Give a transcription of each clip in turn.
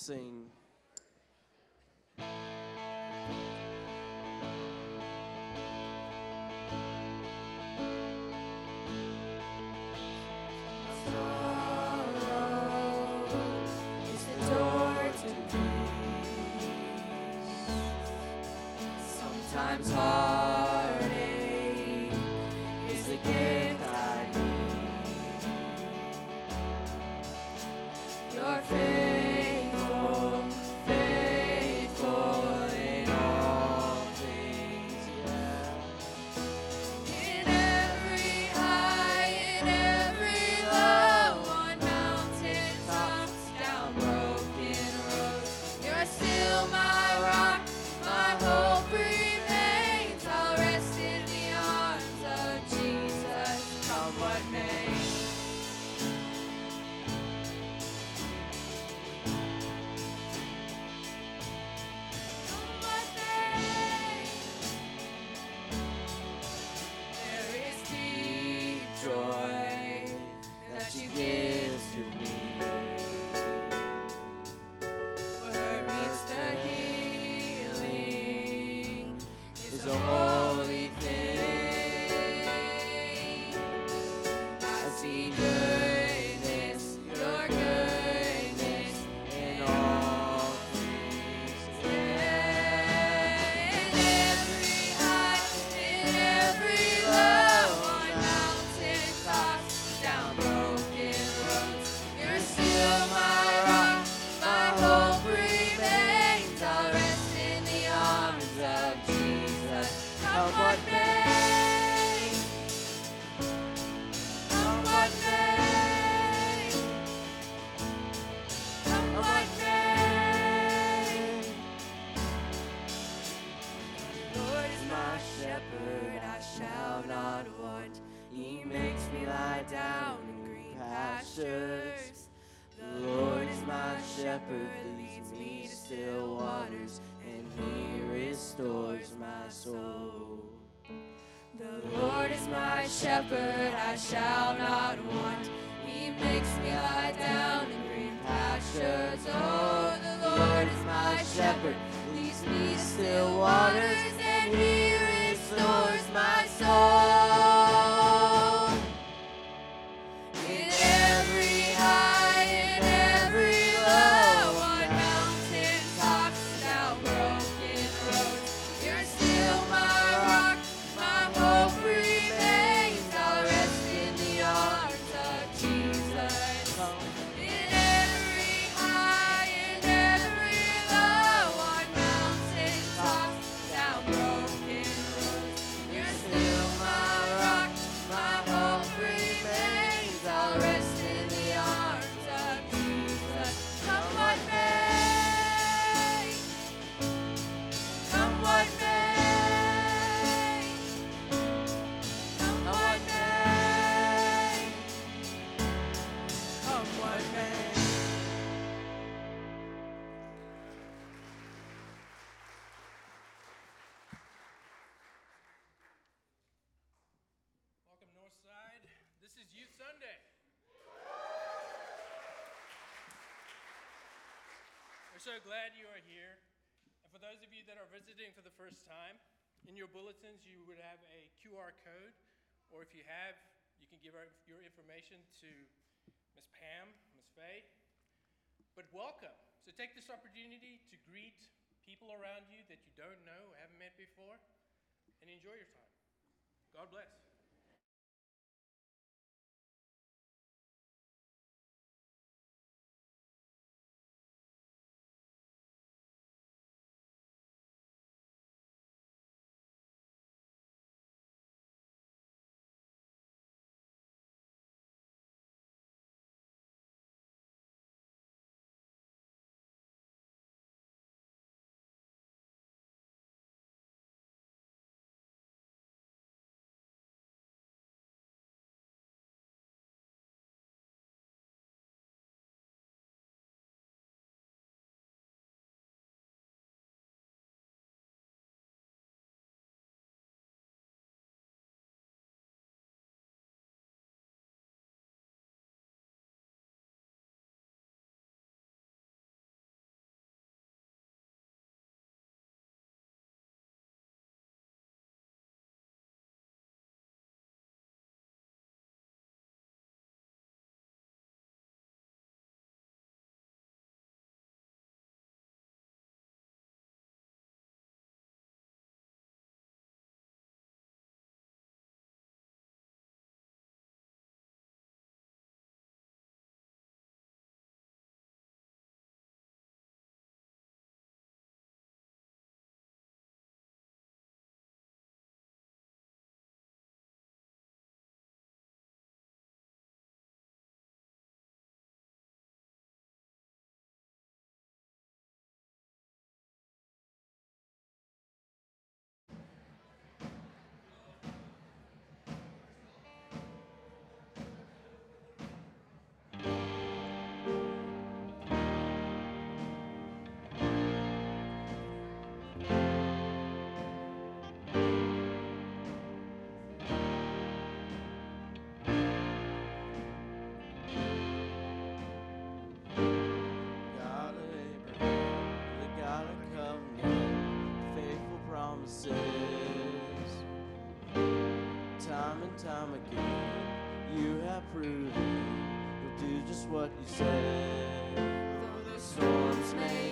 sing How about now? so glad you are here. And for those of you that are visiting for the first time, in your bulletins you would have a QR code, or if you have, you can give your information to Ms. Pam, Ms. Faye. But welcome. So take this opportunity to greet people around you that you don't know, haven't met before, and enjoy your time. God bless. time and time again, you have proven you'll do just what you say. Though the storms may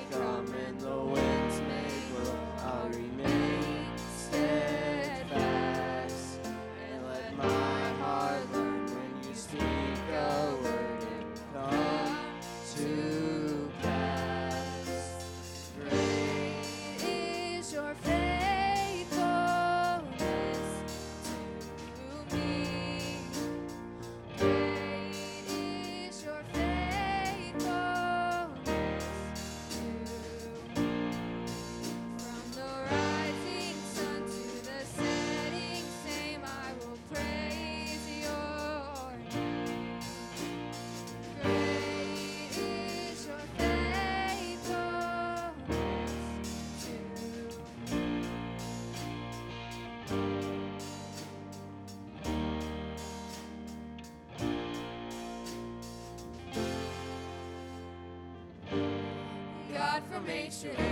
sanctuary.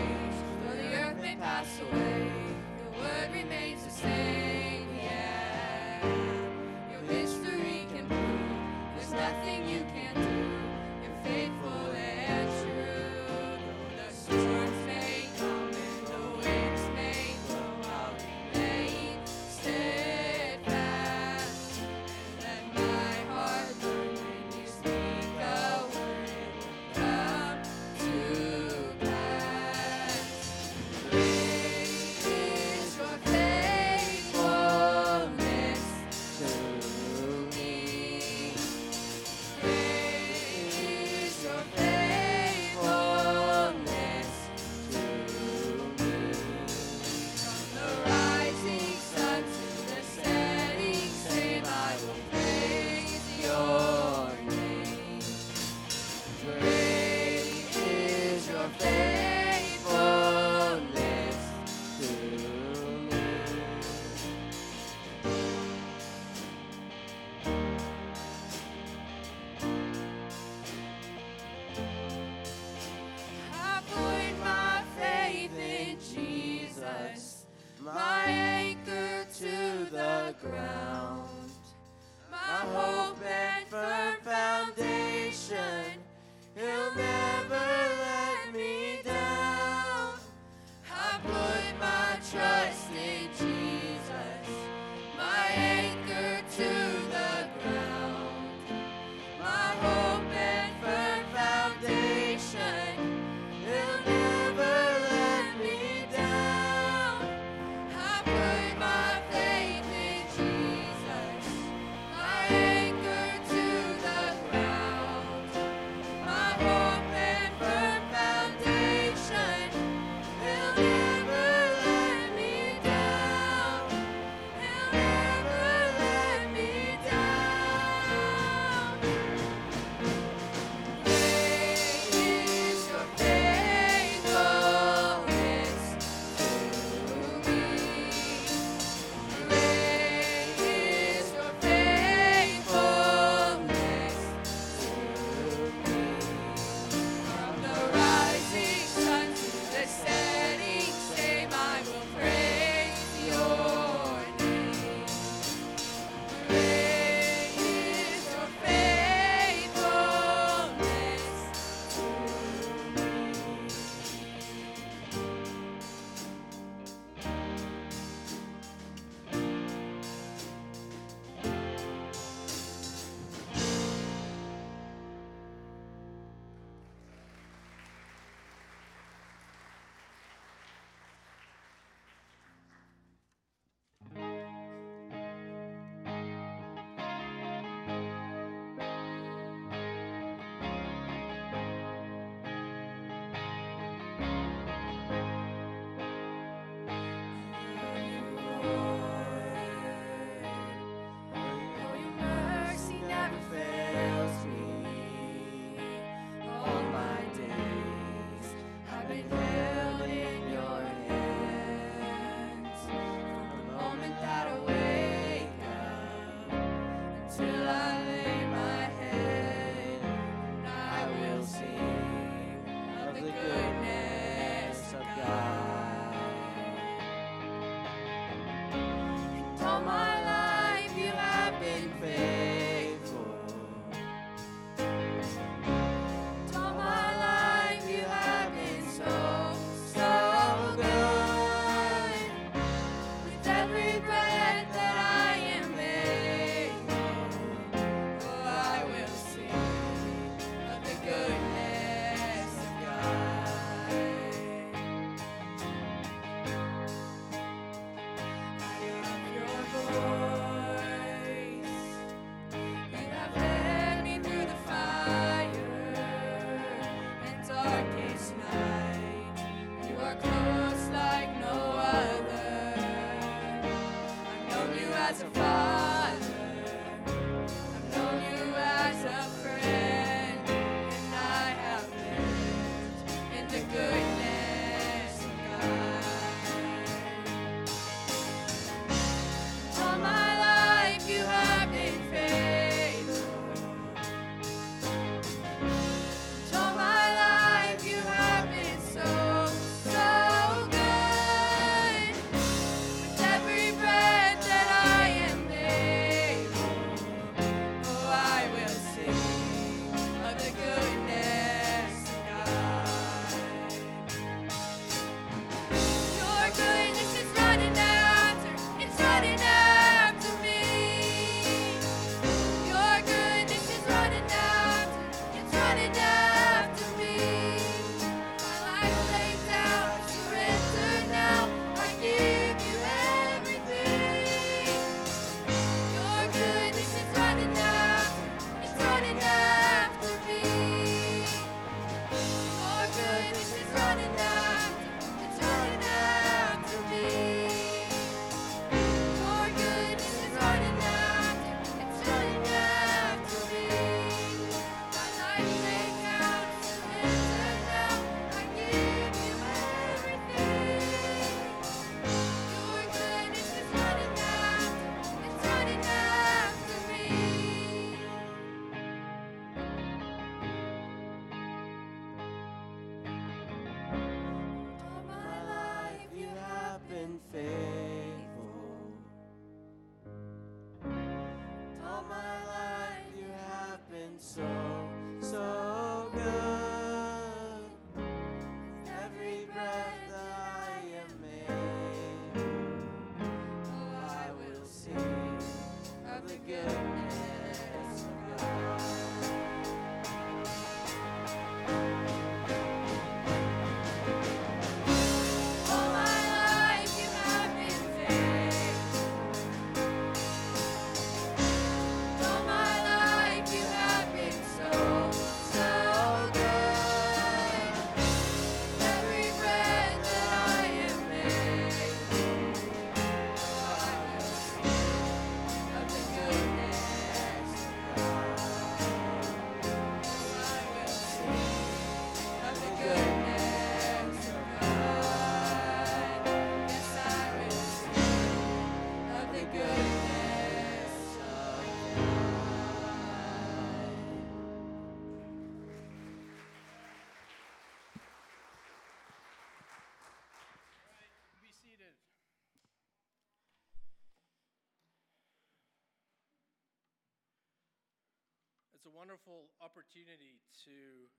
A wonderful opportunity to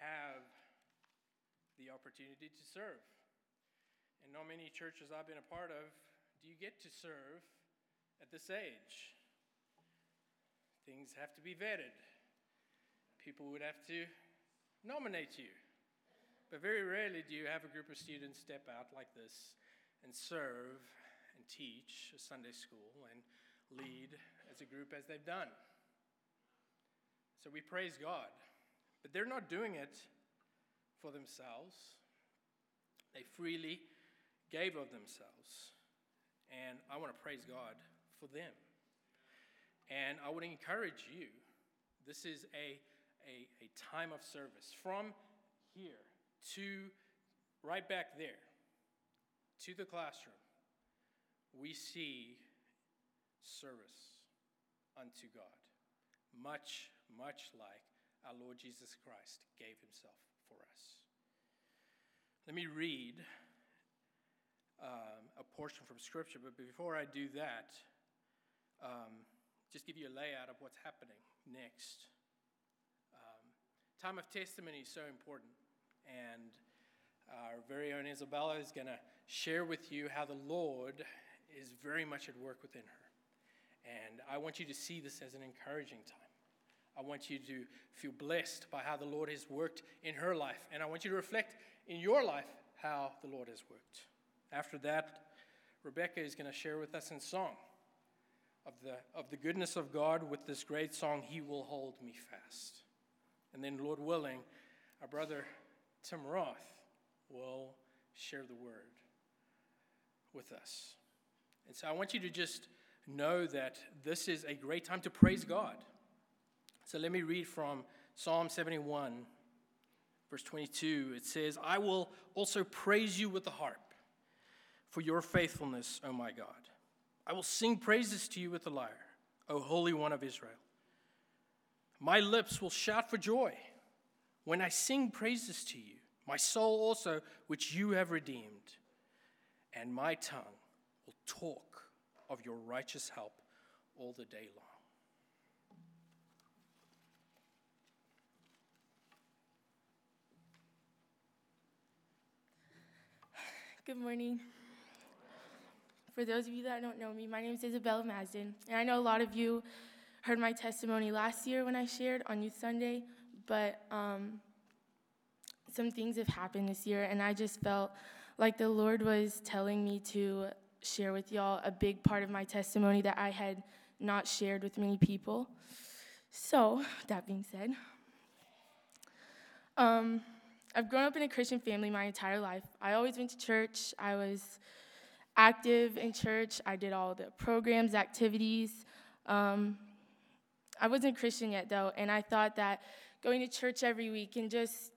have the opportunity to serve. And not many churches I've been a part of do you get to serve at this age. Things have to be vetted. People would have to nominate you. But very rarely do you have a group of students step out like this and serve and teach a Sunday school and lead as a group as they've done. So we praise God. But they're not doing it for themselves, they freely gave of themselves. And I want to praise God for them. And I would encourage you this is a, a, a time of service from here to right back there to the classroom. We see service unto God, much, much like our Lord Jesus Christ gave himself for us. Let me read um, a portion from Scripture, but before I do that, um, just give you a layout of what's happening next. Um, time of testimony is so important, and our very own Isabella is going to share with you how the Lord is very much at work within her. And I want you to see this as an encouraging time. I want you to feel blessed by how the Lord has worked in her life. And I want you to reflect in your life how the Lord has worked. After that, Rebecca is going to share with us in song of the, of the goodness of God with this great song, He Will Hold Me Fast. And then, Lord willing, our brother Tim Roth will share the word with us. And so I want you to just know that this is a great time to praise God. So let me read from Psalm 71, verse 22. It says, I will also praise you with the harp for your faithfulness, O my God. I will sing praises to you with the lyre, O Holy One of Israel. My lips will shout for joy when I sing praises to you, my soul also, which you have redeemed, and my tongue will talk of your righteous help all the day long. Good morning. For those of you that don't know me, my name is Isabella Masden, and I know a lot of you heard my testimony last year when I shared on Youth Sunday, but um, some things have happened this year, and I just felt like the Lord was telling me to share with y'all a big part of my testimony that I had not shared with many people. So, that being said, um, I've grown up in a Christian family my entire life. I always went to church. I was active in church. I did all the programs, activities. Um, I wasn't Christian yet, though, and I thought that going to church every week and just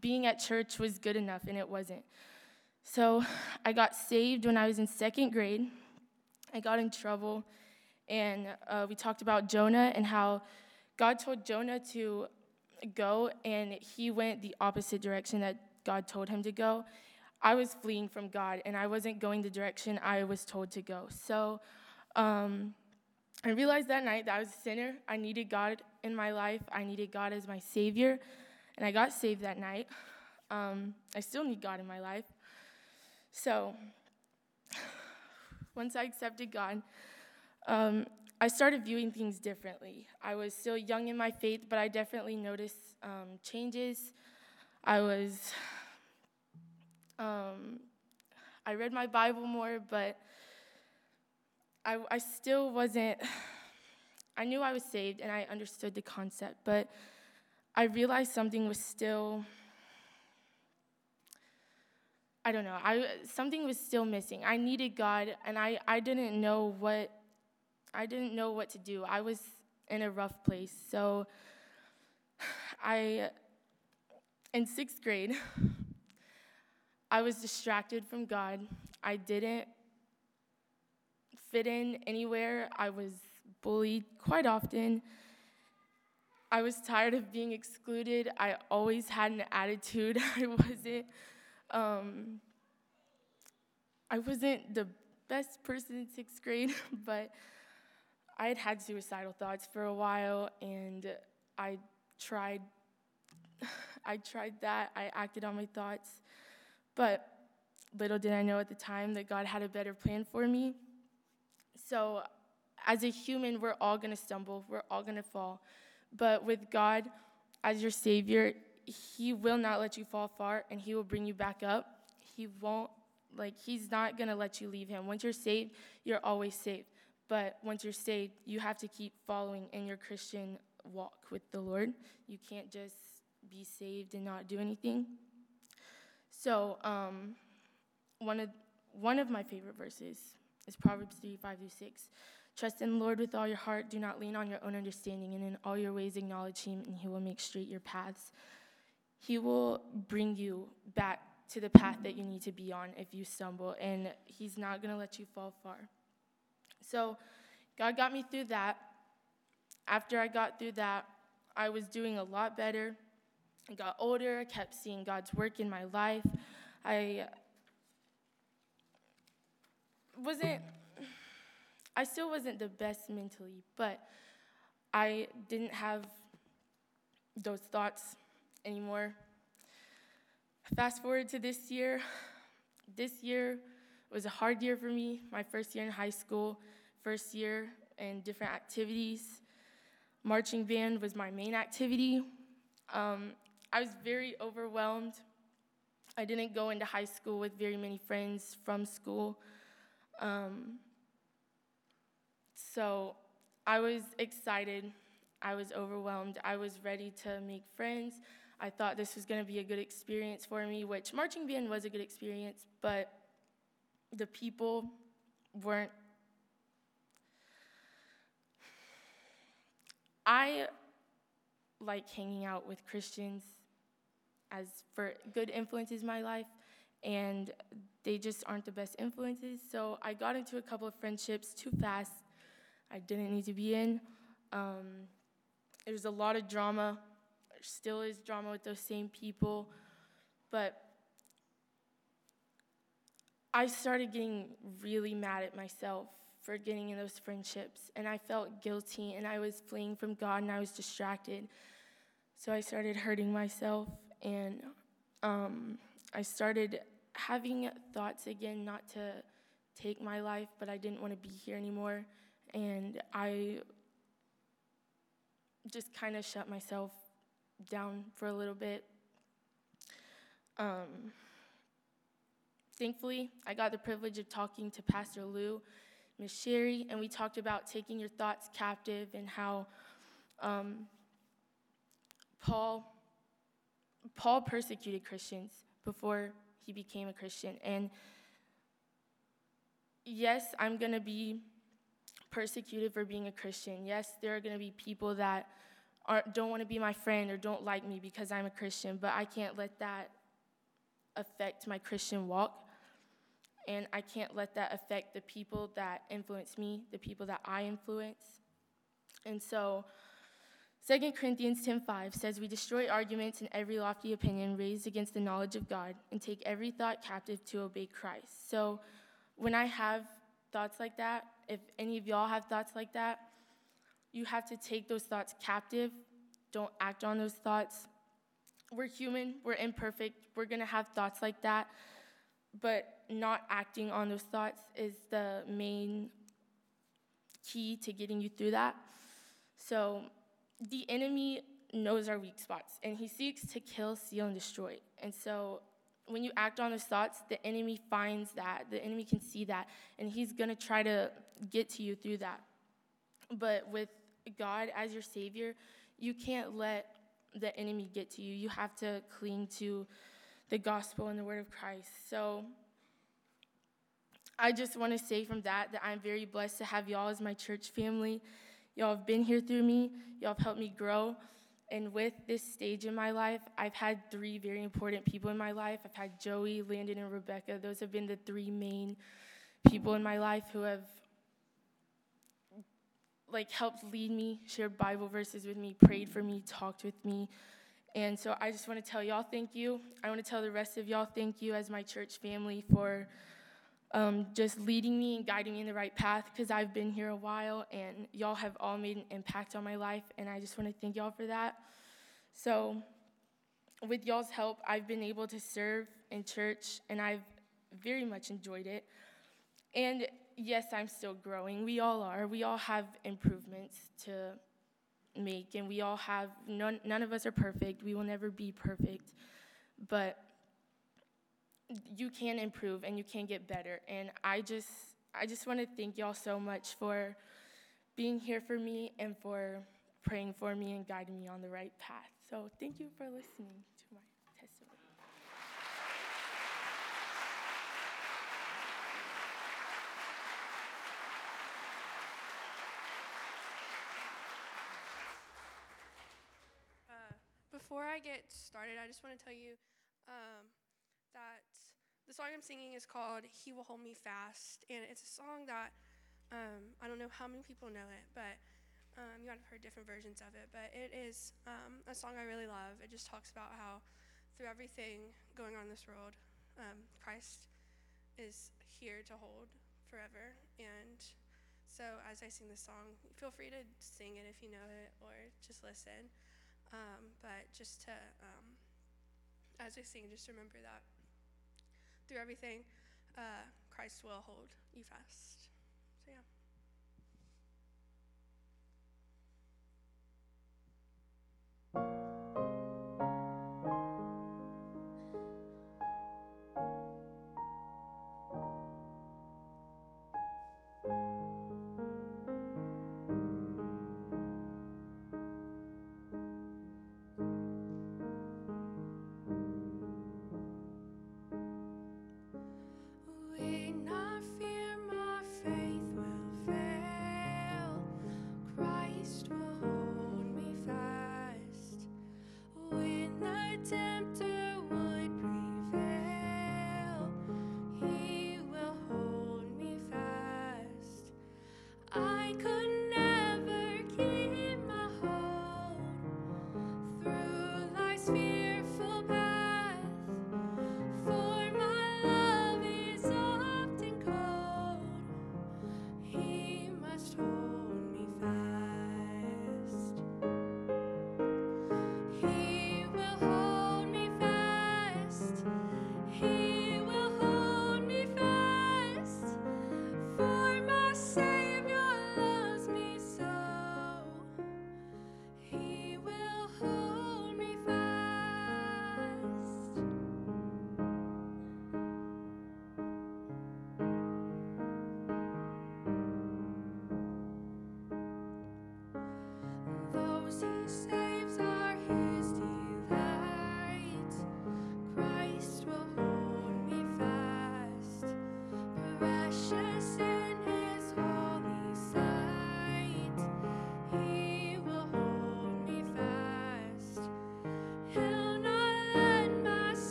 being at church was good enough, and it wasn't. So I got saved when I was in second grade. I got in trouble, and uh, we talked about Jonah and how God told Jonah to go, and he went the opposite direction that God told him to go. I was fleeing from God and I wasn't going the direction I was told to go. So um, I realized that night that I was a sinner. I needed God in my life, I needed God as my Savior. And I got saved that night. Um, I still need God in my life. So once I accepted God, um, I started viewing things differently. I was still young in my faith, but I definitely noticed um, changes. I was um, I read my Bible more, but I, I still wasn't, I knew I was saved and I understood the concept, but I realized something was still, I don't know, I, something was still missing. I needed God and I, I didn't know what, I didn't know what to do. I was in a rough place. So I, in sixth grade, I was distracted from God. I didn't fit in anywhere. I was bullied quite often. I was tired of being excluded. I always had an attitude. I wasn't um, I wasn't the best person in sixth grade, but I had had suicidal thoughts for a while, and I tried. I tried that. I acted on my thoughts, but little did I know at the time that God had a better plan for me. So, as a human, we're all gonna stumble. We're all gonna fall, but with God as your Savior, He will not let you fall far, and He will bring you back up. He won't like He's not gonna let you leave Him. Once you're saved, you're always saved. But once you're saved, you have to keep following in your Christian walk with the Lord. You can't just be saved and not do anything. So, um, one of one of my favorite verses is Proverbs 3, 5 through 6. Trust in the Lord with all your heart. Do not lean on your own understanding, and in all your ways acknowledge him, and he will make straight your paths. He will bring you back to the path that you need to be on if you stumble, and he's not going to let you fall far. So, God got me through that. After I got through that, I was doing a lot better. I got older, I kept seeing God's work in my life. I wasn't, I still wasn't the best mentally, but I didn't have those thoughts anymore. Fast forward to this year. This year was a hard year for me, my first year in high school, first year and different activities. Marching band was my main activity. Um, I was very overwhelmed. I didn't go into high school with very many friends from school. Um, so I was excited. I was overwhelmed. I was ready to make friends. I thought this was going to be a good experience for me, which marching band was a good experience, but the people weren't. I like hanging out with Christians as for good influences in my life, and they just aren't the best influences. So I got into a couple of friendships too fast. I didn't need to be in. Um, was a lot of drama. There still is drama with those same people, but I started getting really mad at myself for getting in those friendships, and I felt guilty, and I was fleeing from God, and I was distracted. So I started hurting myself, and um, I started having thoughts again not to take my life, but I didn't want to be here anymore. And I just kind of shut myself down for a little bit. Um, thankfully, I got the privilege of talking to Pastor Lou, Miss Sherry, and we talked about taking your thoughts captive and how um, Paul Paul persecuted Christians before he became a Christian. And yes, I'm going to be persecuted for being a Christian. Yes, there are going to be people that don't want to be my friend or don't like me because I'm a Christian, but I can't let that affect my Christian walk. And I can't let that affect the people that influence me, the people that I influence. And so, 2 Corinthians 10:5 says we destroy arguments and every lofty opinion raised against the knowledge of God and take every thought captive to obey Christ. So when I have thoughts like that, if any of y'all have thoughts like that, you have to take those thoughts captive. Don't act on those thoughts. We're human, we're imperfect. We're going to have thoughts like that, but not acting on those thoughts is the main key to getting you through that. So the enemy knows our weak spots and he seeks to kill, steal, and destroy. And so when you act on those thoughts, the enemy finds that. The enemy can see that, and he's going to try to get to you through that. But with God as your Savior, you can't let the enemy get to you. You have to cling to the gospel and the word of Christ. So I just want to say from that that I'm very blessed to have y'all as my church family. Y'all have been here through me, y'all have helped me grow. And with this stage in my life, I've had three very important people in my life. I've had Joey, Landon, and Rebecca. Those have been the three main people in my life who have like helped lead me, shared Bible verses with me, prayed for me, talked with me. And so I just want to tell y'all thank you. I want to tell the rest of y'all thank you as my church family for um, just leading me and guiding me in the right path because I've been here a while and y'all have all made an impact on my life, and I just want to thank y'all for that. So, with y'all's help, I've been able to serve in church, and I've very much enjoyed it. And yes, I'm still growing. We all are. We all have improvements to make, and we all have, none, none of us are perfect. We will never be perfect. But you can improve and you can get better. And I just, I just want to thank y'all so much for being here for me and for praying for me and guiding me on the right path. So thank you for listening to my testimony. Uh, before I get started, I just want to tell you um, that the song I'm singing is called He Will Hold Me Fast. And it's a song that um, I don't know how many people know it, but um, you might have heard different versions of it. But it is um, a song I really love. It just talks about how through everything going on in this world, um, Christ is here to hold forever. And so as I sing this song, feel free to sing it if you know it or just listen. Um, but just to, um, as I sing, just remember that through everything, uh, Christ will hold you fast.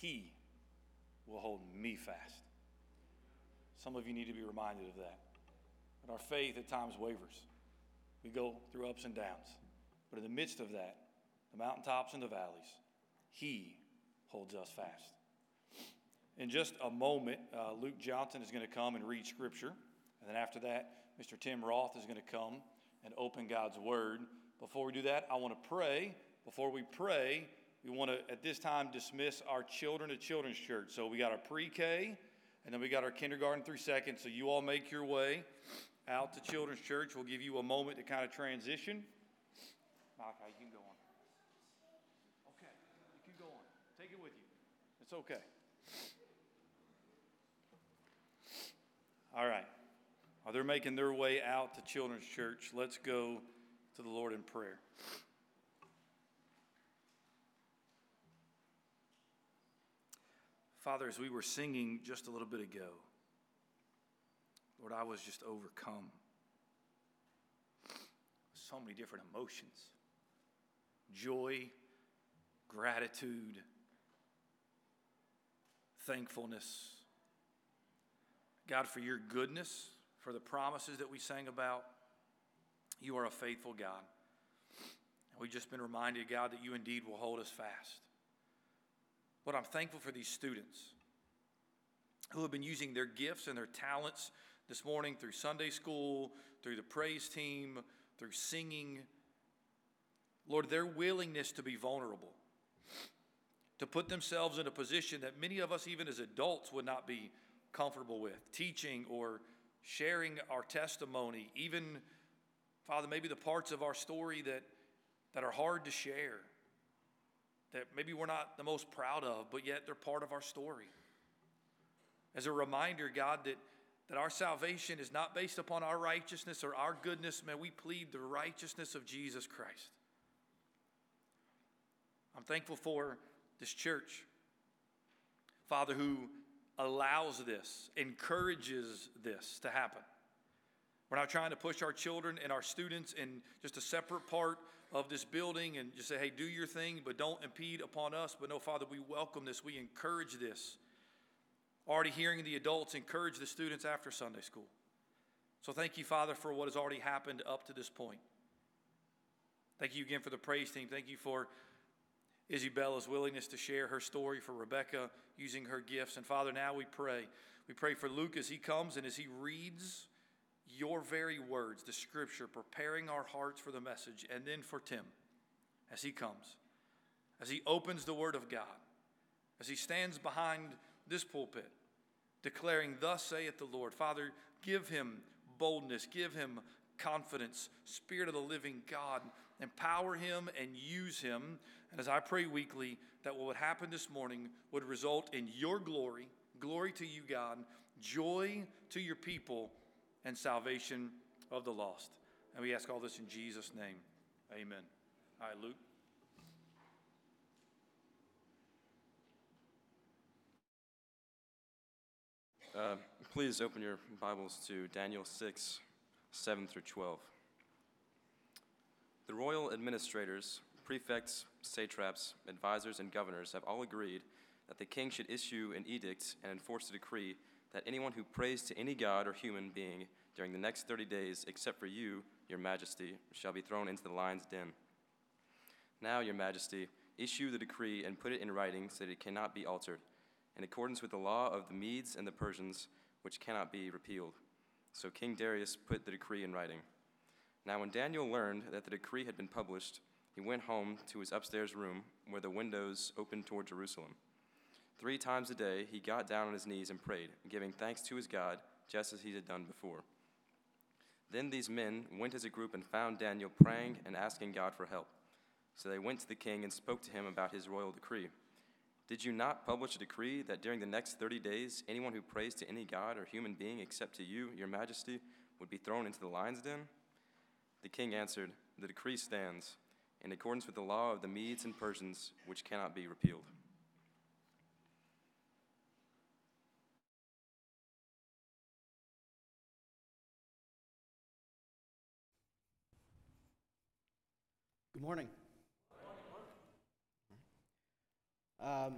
He will hold me fast. Some of you need to be reminded of that. But our faith at times wavers. We go through ups and downs. But in the midst of that, the mountaintops and the valleys, He holds us fast. In just a moment, uh, Luke Johnson is going to come and read Scripture. And then after that, Mr. Tim Roth is going to come and open God's Word. Before we do that, I want to pray. Before we pray, we want to, at this time, dismiss our children to Children's Church. So we got our pre K, and then we got our kindergarten through second. So you all make your way out to Children's Church. We'll give you a moment to kind of transition. Malachi, you can go on. Okay, you can go on. Take it with you. It's okay. All right. They're making their way out to Children's Church, let's go to the Lord in prayer. Father, as we were singing just a little bit ago, Lord, I was just overcome. So many different emotions joy, gratitude, thankfulness. God, for your goodness, for the promises that we sang about. You are a faithful God. And we've just been reminded, God, that you indeed will hold us fast. But I'm thankful for these students who have been using their gifts and their talents this morning through Sunday school, through the praise team, through singing. Lord, their willingness to be vulnerable, to put themselves in a position that many of us, even as adults, would not be comfortable with, teaching or sharing our testimony, even, Father, maybe the parts of our story that, that are hard to share, that maybe we're not the most proud of, but yet they're part of our story. As a reminder, God, that, that our salvation is not based upon our righteousness or our goodness. May we plead the righteousness of Jesus Christ. I'm thankful for this church, Father, who allows this, encourages this to happen. We're not trying to push our children and our students in just a separate part of this building and just say, hey, do your thing, but don't impede upon us. But no, Father, we welcome this. We encourage this. Already hearing the adults encourage the students after Sunday school. So thank you, Father, for what has already happened up to this point. Thank you again for the praise team. Thank you for Isabella's willingness to share her story, for Rebecca using her gifts. And Father, now we pray. We pray for Luke as he comes and as he reads your very words, the scripture, preparing our hearts for the message. And then for Tim as he comes, as he opens the word of God, as he stands behind this pulpit, declaring, Thus saith the Lord. Father, give him boldness, give him confidence, Spirit of the living God. Empower him and use him and as I pray weekly, that what would happen this morning would result in your glory, glory to you, God, joy to your people, and salvation of the lost. And we ask all this in Jesus' name. Amen. Right, Luke. Uh, please open your Bibles to Daniel 6, 7 through 12. The royal administrators prefects, satraps, advisors, and governors have all agreed that the king should issue an edict and enforce a decree that anyone who prays to any god or human being during the next 30 days, except for you, your majesty, shall be thrown into the lion's den. Now, your majesty, issue the decree and put it in writing so that it cannot be altered, in accordance with the law of the Medes and the Persians, which cannot be repealed. So King Darius put the decree in writing. Now, when Daniel learned that the decree had been published, he went home to his upstairs room where the windows opened toward Jerusalem. Three times a day he got down on his knees and prayed, giving thanks to his God, just as he had done before. Then these men went as a group and found Daniel praying and asking God for help. So they went to the king and spoke to him about his royal decree. Did you not publish a decree that during the next 30 days, anyone who prays to any god or human being except to you, your majesty, would be thrown into the lion's den? The king answered, The decree stands in accordance with the law of the Medes and Persians, which cannot be repealed. Good morning. Um,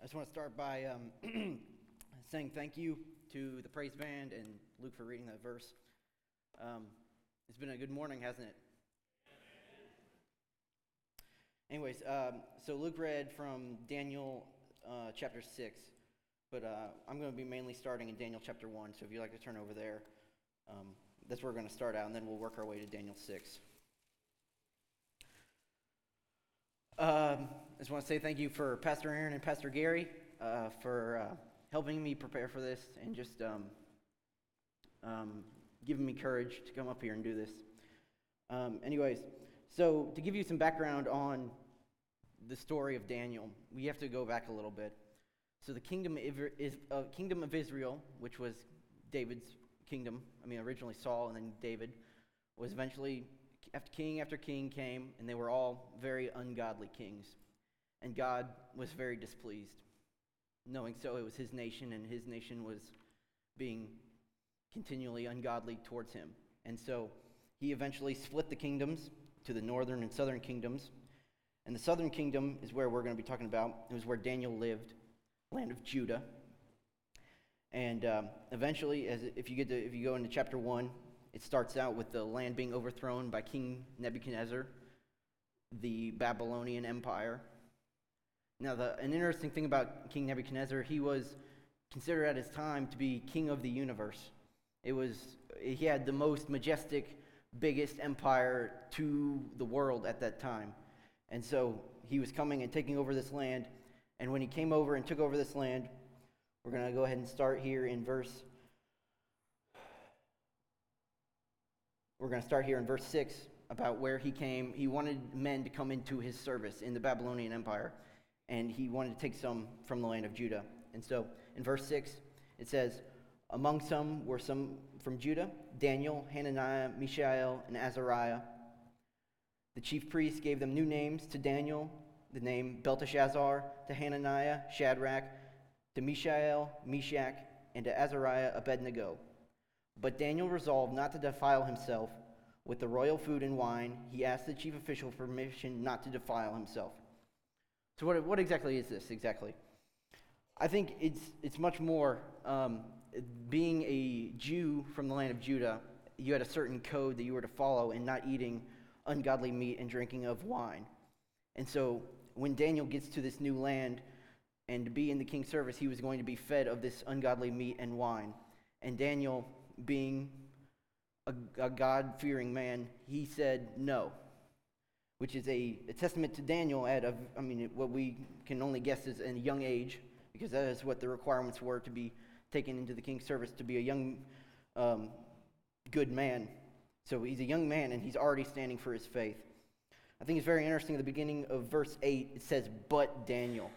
I just want to start by um, saying thank you to the praise band and Luke for reading that verse. Um, it's been a good morning, hasn't it? Anyways, um, so Luke read from Daniel uh, chapter 6, but uh, I'm going to be mainly starting in Daniel chapter 1. So if you'd like to turn over there, um, that's where we're going to start out, and then we'll work our way to Daniel 6. Um, I just want to say thank you for Pastor Aaron and Pastor Gary uh, for uh, helping me prepare for this and just um, um, giving me courage to come up here and do this. Um, anyways, so to give you some background on the story of Daniel, we have to go back a little bit. So the kingdom is, uh, kingdom of Israel, which was David's kingdom, I mean originally Saul and then David, was eventually after king after king came, and they were all very ungodly kings. And God was very displeased. Knowing so, it was his nation, and his nation was being continually ungodly towards him. And so he eventually split the kingdoms to the northern and southern kingdoms. And the southern kingdom is where we're going to be talking about. It was where Daniel lived, land of Judah. And um, eventually, as if you get to, if you go into chapter one, it starts out with the land being overthrown by King Nebuchadnezzar, the Babylonian Empire. Now, the, an interesting thing about King Nebuchadnezzar, he was considered at his time to be king of the universe. It was, he had the most majestic, biggest empire to the world at that time. And so he was coming and taking over this land. And when he came over and took over this land, we're going to go ahead and start here in verse We're going to start here in verse 6 about where he came. He wanted men to come into his service in the Babylonian Empire, and he wanted to take some from the land of Judah. And so in verse 6, it says, Among some were some from Judah Daniel, Hananiah, Mishael, and Azariah. The chief priests gave them new names to Daniel, the name Belteshazzar, to Hananiah, Shadrach, to Mishael, Meshach, and to Azariah, Abednego. But Daniel resolved not to defile himself with the royal food and wine. He asked the chief official for permission not to defile himself. So, what, what exactly is this exactly? I think it's, it's much more um, being a Jew from the land of Judah, you had a certain code that you were to follow in not eating ungodly meat and drinking of wine. And so, when Daniel gets to this new land and to be in the king's service, he was going to be fed of this ungodly meat and wine. And Daniel being a, a God fearing man, he said no, which is a, a, testament to Daniel at, a, I mean, what we can only guess is a young age, because that is what the requirements were to be taken into the king's service, to be a young, um, good man. So he's a young man and he's already standing for his faith. I think it's very interesting at the beginning of verse 8, it says, But Daniel.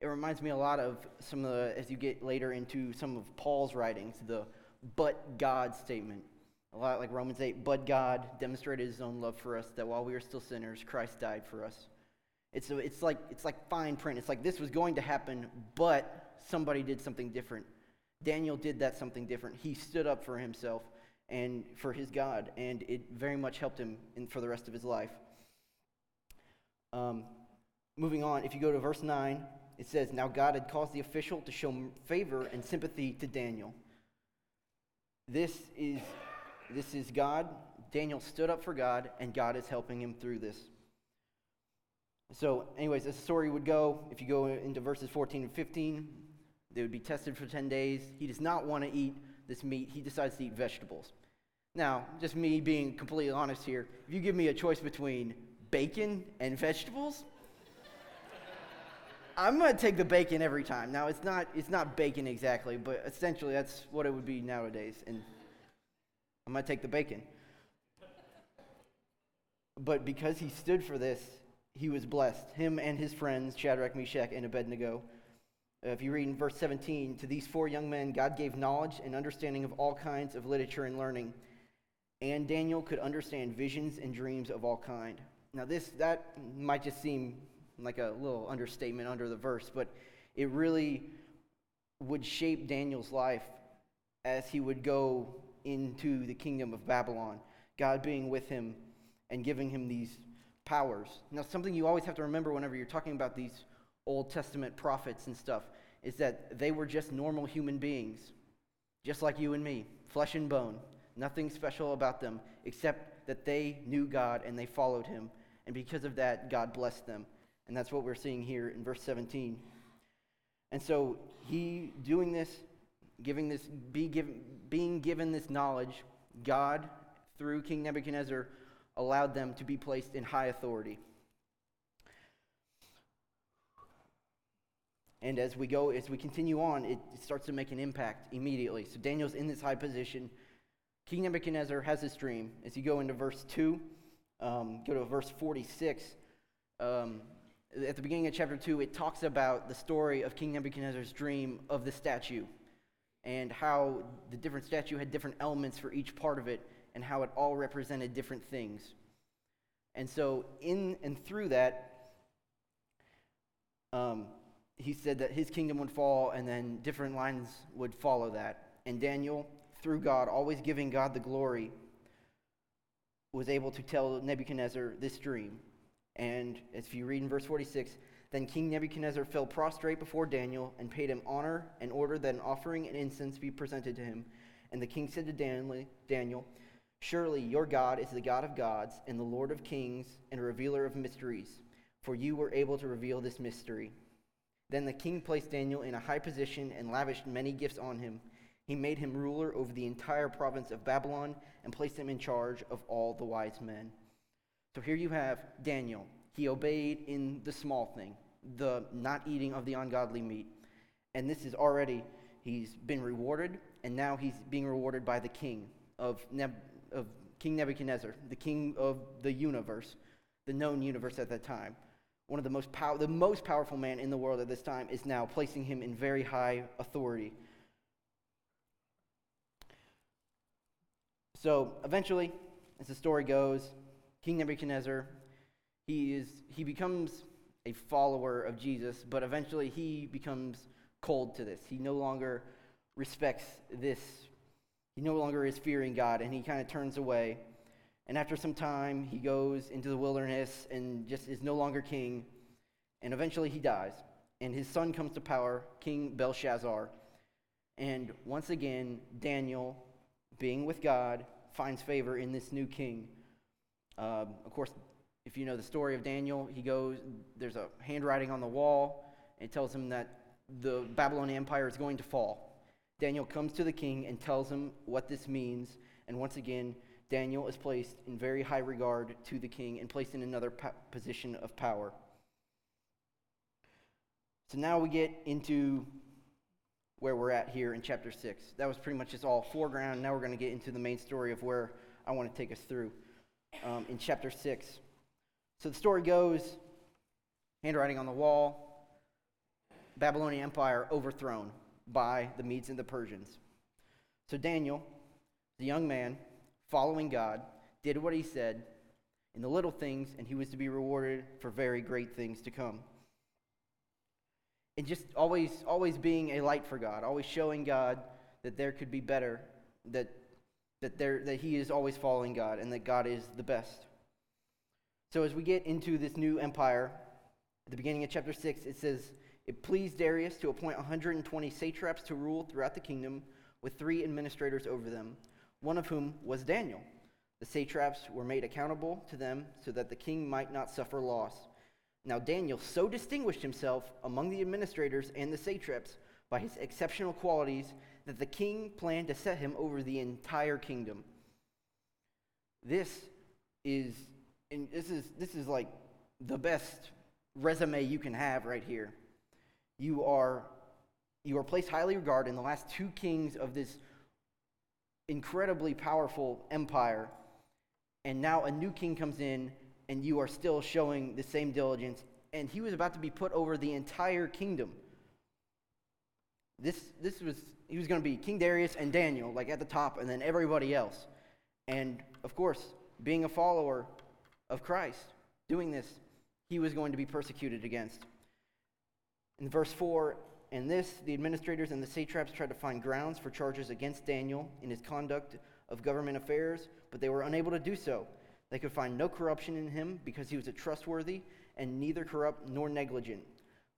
It reminds me a lot of some of the, as you get later into some of Paul's writings, the but God statement. A lot like Romans 8, but God demonstrated his own love for us that while we were still sinners, Christ died for us. It's, a, it's, like, it's like fine print. It's like this was going to happen, but somebody did something different. Daniel did that something different. He stood up for himself and for his God, and it very much helped him in, for the rest of his life. Um, moving on, if you go to verse 9, it says, Now God had caused the official to show favor and sympathy to Daniel. This is, this is God. Daniel stood up for God, and God is helping him through this. So, anyways, the story would go, if you go into verses 14 and 15, they would be tested for 10 days. He does not want to eat this meat, he decides to eat vegetables. Now, just me being completely honest here, if you give me a choice between bacon and vegetables, I'm to take the bacon every time. Now, it's not, it's not bacon exactly, but essentially that's what it would be nowadays. And I'm to take the bacon. But because he stood for this, he was blessed. Him and his friends, Shadrach, Meshach, and Abednego. Uh, if you read in verse 17, to these four young men, God gave knowledge and understanding of all kinds of literature and learning. And Daniel could understand visions and dreams of all kind. Now, this, that might just seem like a little understatement under the verse, but it really would shape Daniel's life as he would go into the kingdom of Babylon, God being with him and giving him these powers. Now, something you always have to remember whenever you're talking about these Old Testament prophets and stuff is that they were just normal human beings, just like you and me, flesh and bone. Nothing special about them except that they knew God and they followed him. And because of that, God blessed them. And that's what we're seeing here in verse 17. And so he doing this, giving this, be given, being given this knowledge, God, through King Nebuchadnezzar, allowed them to be placed in high authority. And as we go, as we continue on, it starts to make an impact immediately. So Daniel's in this high position. King Nebuchadnezzar has this dream. As you go into verse 2, um, go to verse 46. Um, at the beginning of chapter 2, it talks about the story of King Nebuchadnezzar's dream of the statue and how the different statue had different elements for each part of it and how it all represented different things. And so, in and through that, um, he said that his kingdom would fall and then different lines would follow that. And Daniel, through God, always giving God the glory, was able to tell Nebuchadnezzar this dream. And if you read in verse 46, then King Nebuchadnezzar fell prostrate before Daniel and paid him honor and ordered that an offering and incense be presented to him. And the king said to Daniel, Surely your God is the God of gods and the Lord of kings and a revealer of mysteries, for you were able to reveal this mystery. Then the king placed Daniel in a high position and lavished many gifts on him. He made him ruler over the entire province of Babylon and placed him in charge of all the wise men. So here you have Daniel. He obeyed in the small thing, the not eating of the ungodly meat. And this is already, he's been rewarded, and now he's being rewarded by the king of, Neb- of King Nebuchadnezzar, the king of the universe, the known universe at that time one of the most, pow- the most powerful man in the world at this time, is now placing him in very high authority. So eventually, as the story goes, King Nebuchadnezzar, he, is, he becomes a follower of Jesus, but eventually he becomes cold to this. He no longer respects this. He no longer is fearing God, and he kind of turns away. And after some time, he goes into the wilderness and just is no longer king. And eventually he dies. And his son comes to power, King Belshazzar. And once again, Daniel, being with God, finds favor in this new king. Um, of course, if you know the story of Daniel, he goes, there's a handwriting on the wall. And it tells him that the Babylonian Empire is going to fall. Daniel comes to the king and tells him what this means. And once again, Daniel is placed in very high regard to the king and placed in another po- position of power. So now we get into where we're at here in chapter 6. That was pretty much just all foreground. Now we're going to get into the main story of where I want to take us through um, in chapter 6. So the story goes handwriting on the wall, Babylonian Empire overthrown by the Medes and the Persians. So Daniel, the young man, following God, did what he said in the little things, and he was to be rewarded for very great things to come. And just always, always being a light for God, always showing God that there could be better, that, that, there, that he is always following God, and that God is the best. So as we get into this new empire, at the beginning of chapter 6, it says, It pleased Darius to appoint 120 satraps to rule throughout the kingdom, with three administrators over them one of whom was Daniel. The satraps were made accountable to them so that the king might not suffer loss. Now, Daniel so distinguished himself among the administrators and the satraps by his exceptional qualities that the king planned to set him over the entire kingdom. This is, and this is, this is like the best resume you can have right here. You are, you are placed highly regarded in the last two kings of this incredibly powerful empire, and now a new king comes in, and you are still showing the same diligence, and he was about to be put over the entire kingdom. This, this was, he was going to be King Darius and Daniel, like at the top, and then everybody else. And of course, being a follower of Christ, doing this, he was going to be persecuted against. In verse 4, in this, the administrators and the satraps tried to find grounds for charges against Daniel in his conduct of government affairs, but they were unable to do so. They could find no corruption in him because he was a trustworthy and neither corrupt nor negligent.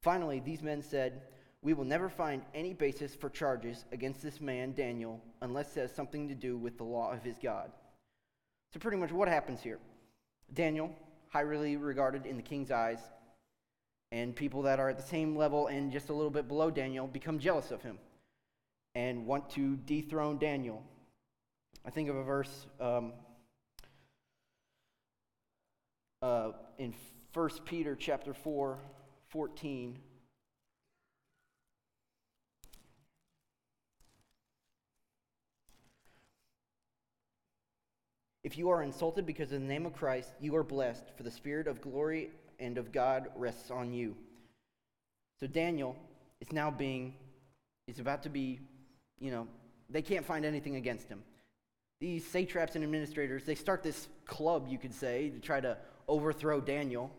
Finally, these men said, We will never find any basis for charges against this man, Daniel, unless it has something to do with the law of his God. So, pretty much what happens here? Daniel, highly regarded in the king's eyes, and people that are at the same level and just a little bit below Daniel become jealous of him and want to dethrone Daniel. I think of a verse um, uh, in 1 Peter chapter 4, 14. If you are insulted because of the name of Christ, you are blessed, for the Spirit of glory and of God rests on you. So Daniel is now being, is about to be, you know, they can't find anything against him. These satraps and administrators, they start this club, you could say, to try to overthrow Daniel.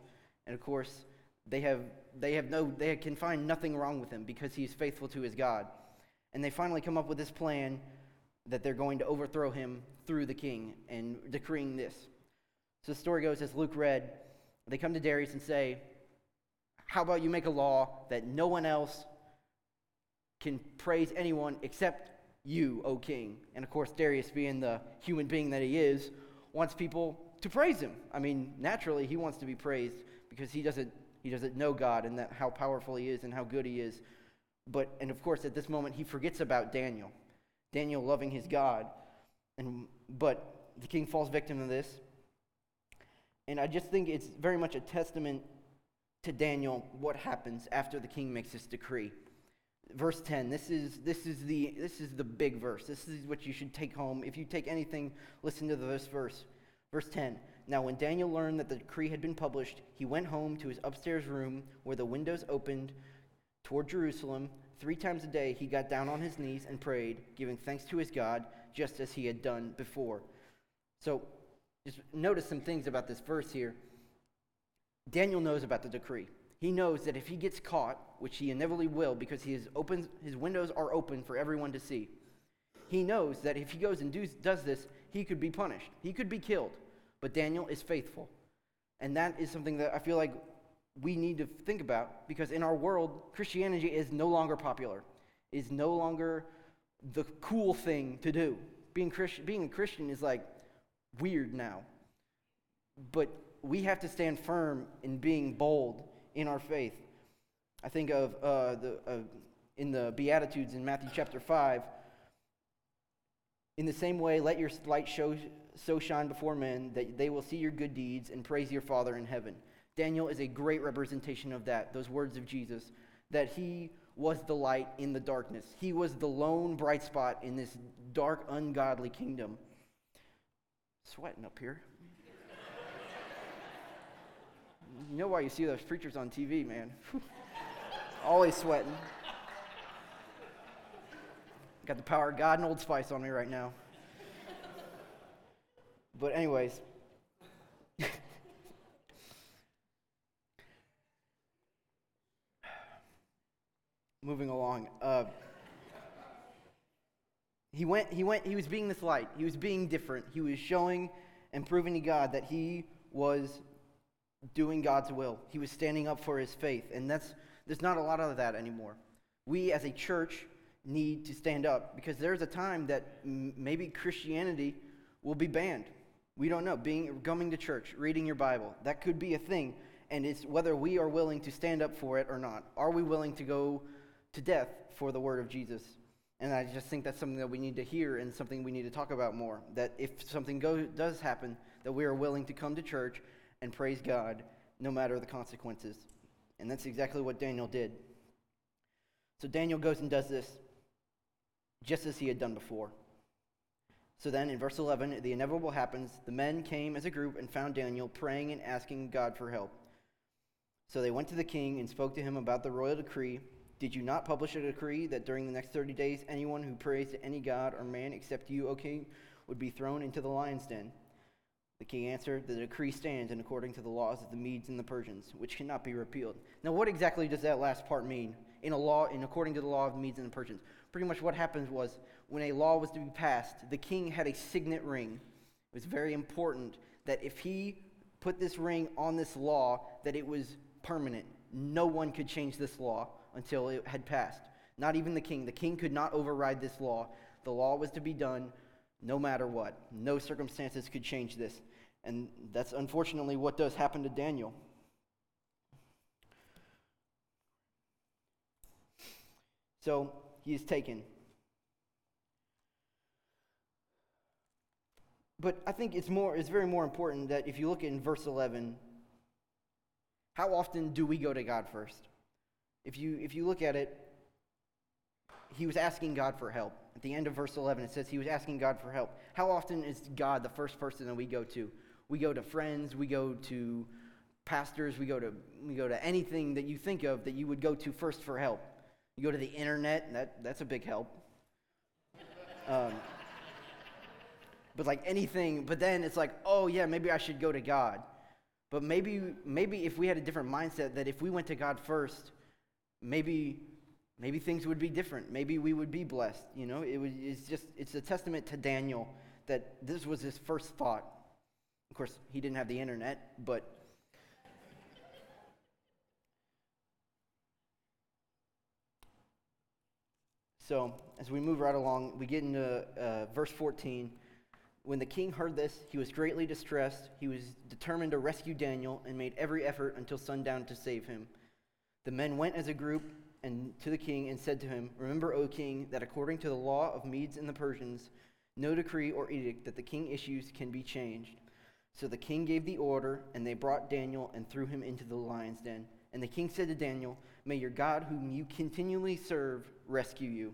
And of course, they have, they have no, they can find nothing wrong with him because he is faithful to his God. And they finally come up with this plan that they're going to overthrow him through the king and decreeing this. So the story goes, as Luke read, they come to Darius and say, How about you make a law that no one else can praise anyone except you, O king? And of course, Darius, being the human being that he is, wants people to praise him. I mean, naturally, he wants to be praised because he doesn't, he doesn't know God and that how powerful he is and how good he is. But, and of course, at this moment, he forgets about Daniel. Daniel loving his God. And, but the king falls victim to this. And I just think it's very much a testament to Daniel what happens after the king makes this decree. Verse 10, this is, this, is the, this is the big verse. This is what you should take home. If you take anything, listen to this verse. Verse 10 Now, when Daniel learned that the decree had been published, he went home to his upstairs room where the windows opened toward Jerusalem. Three times a day, he got down on his knees and prayed, giving thanks to his God, just as he had done before. So, just notice some things about this verse here. Daniel knows about the decree. He knows that if he gets caught, which he inevitably will because he is open, his windows are open for everyone to see, he knows that if he goes and does, does this, he could be punished. He could be killed. But Daniel is faithful. And that is something that I feel like we need to think about because in our world, Christianity is no longer popular, is no longer the cool thing to do. Being, Christ- being a Christian is like weird now. But we have to stand firm in being bold in our faith. I think of uh, the, uh, in the Beatitudes in Matthew chapter 5. In the same way, let your light show, so shine before men that they will see your good deeds and praise your Father in heaven. Daniel is a great representation of that, those words of Jesus, that he was the light in the darkness. He was the lone bright spot in this dark, ungodly kingdom. Sweating up here. you know why you see those preachers on TV, man. Always sweating. Got the power of God and Old Spice on me right now. But, anyways. Moving along. Uh, he went, he went, he was being this light. He was being different. He was showing and proving to God that he was doing God's will. He was standing up for his faith. And that's, there's not a lot of that anymore. We as a church need to stand up because there's a time that m- maybe Christianity will be banned. We don't know. Being coming to church, reading your Bible, that could be a thing. And it's whether we are willing to stand up for it or not. Are we willing to go to death for the word of Jesus? And I just think that's something that we need to hear and something we need to talk about more. That if something go, does happen, that we are willing to come to church and praise God no matter the consequences. And that's exactly what Daniel did. So Daniel goes and does this just as he had done before. So then in verse 11, the inevitable happens. The men came as a group and found Daniel praying and asking God for help. So they went to the king and spoke to him about the royal decree. Did you not publish a decree that during the next 30 days anyone who prays to any god or man except you, O king, would be thrown into the lion's den? The king answered, The decree stands and according to the laws of the Medes and the Persians, which cannot be repealed. Now, what exactly does that last part mean? In a law, in according to the law of the Medes and the Persians. Pretty much what happened was when a law was to be passed, the king had a signet ring. It was very important that if he put this ring on this law, that it was permanent. no one could change this law until it had passed. Not even the king. The king could not override this law. The law was to be done no matter what. No circumstances could change this. And that's unfortunately what does happen to Daniel. So he is taken. But I think it's more it's very more important that if you look in verse 11, how often do we go to God first? If you if you look at it, he was asking God for help. At the end of verse 11 it says he was asking God for help. How often is God the first person that we go to? We go to friends, we go to pastors, we go to we go to anything that you think of that you would go to first for help. You go to the internet, that that's a big help. Um, but like anything, but then it's like, oh yeah, maybe I should go to God. But maybe maybe if we had a different mindset that if we went to God first, maybe maybe things would be different. Maybe we would be blessed. You know, it was it's just it's a testament to Daniel that this was his first thought. Of course, he didn't have the internet, but So, as we move right along, we get into uh, verse 14. When the king heard this, he was greatly distressed. He was determined to rescue Daniel and made every effort until sundown to save him. The men went as a group and to the king and said to him, Remember, O king, that according to the law of Medes and the Persians, no decree or edict that the king issues can be changed. So the king gave the order, and they brought Daniel and threw him into the lion's den. And the king said to Daniel, May your God, whom you continually serve, rescue you.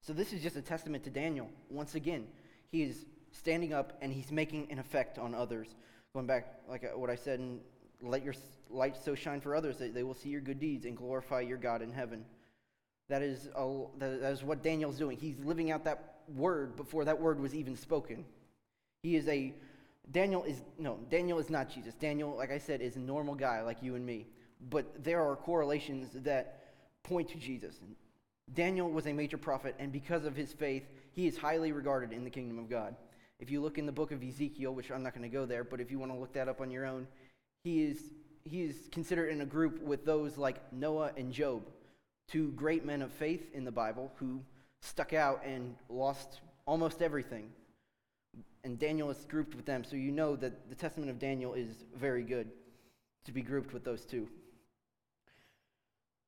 So this is just a testament to Daniel. Once again, he is standing up and he's making an effect on others. Going back, like uh, what I said, and let your light so shine for others that they will see your good deeds and glorify your God in heaven. That is, a, that is what Daniel's doing. He's living out that word before that word was even spoken. He is a Daniel is no Daniel is not Jesus. Daniel, like I said, is a normal guy like you and me. But there are correlations that point to Jesus. Daniel was a major prophet, and because of his faith, he is highly regarded in the kingdom of God. If you look in the book of Ezekiel, which I'm not going to go there, but if you want to look that up on your own, he is, he is considered in a group with those like Noah and Job, two great men of faith in the Bible who stuck out and lost almost everything. And Daniel is grouped with them, so you know that the testament of Daniel is very good to be grouped with those two.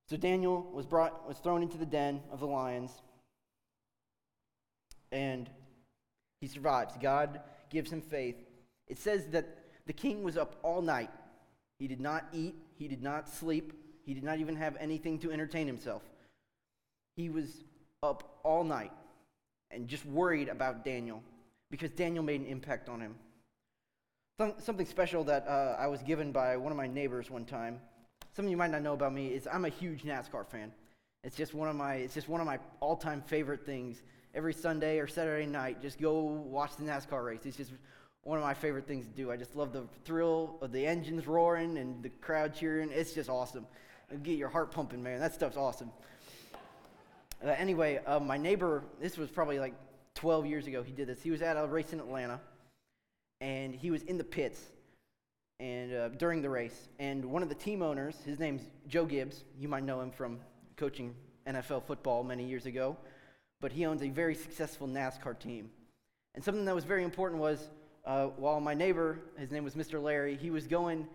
So Daniel was brought was thrown into the den of the lions and he survives. God gives him faith. It says that the king was up all night. He did not eat, he did not sleep, he did not even have anything to entertain himself. He was up all night and just worried about Daniel because Daniel made an impact on him. Something special that uh, I was given by one of my neighbors one time. Something you might not know about me is I'm a huge NASCAR fan. It's just one of my it's just one of my all-time favorite things every Sunday or Saturday night, just go watch the NASCAR race. It's just one of my favorite things to do. I just love the thrill of the engines roaring and the crowd cheering. It's just awesome. It'll get your heart pumping, man. That stuff's awesome. Uh, anyway, uh, my neighbor, this was probably like 12 years ago, he did this. He was at a race in Atlanta, and he was in the pits and uh, during the race. And one of the team owners, his name's Joe Gibbs. You might know him from coaching NFL football many years ago but he owns a very successful NASCAR team. And something that was very important was uh, while my neighbor, his name was Mr. Larry, he was going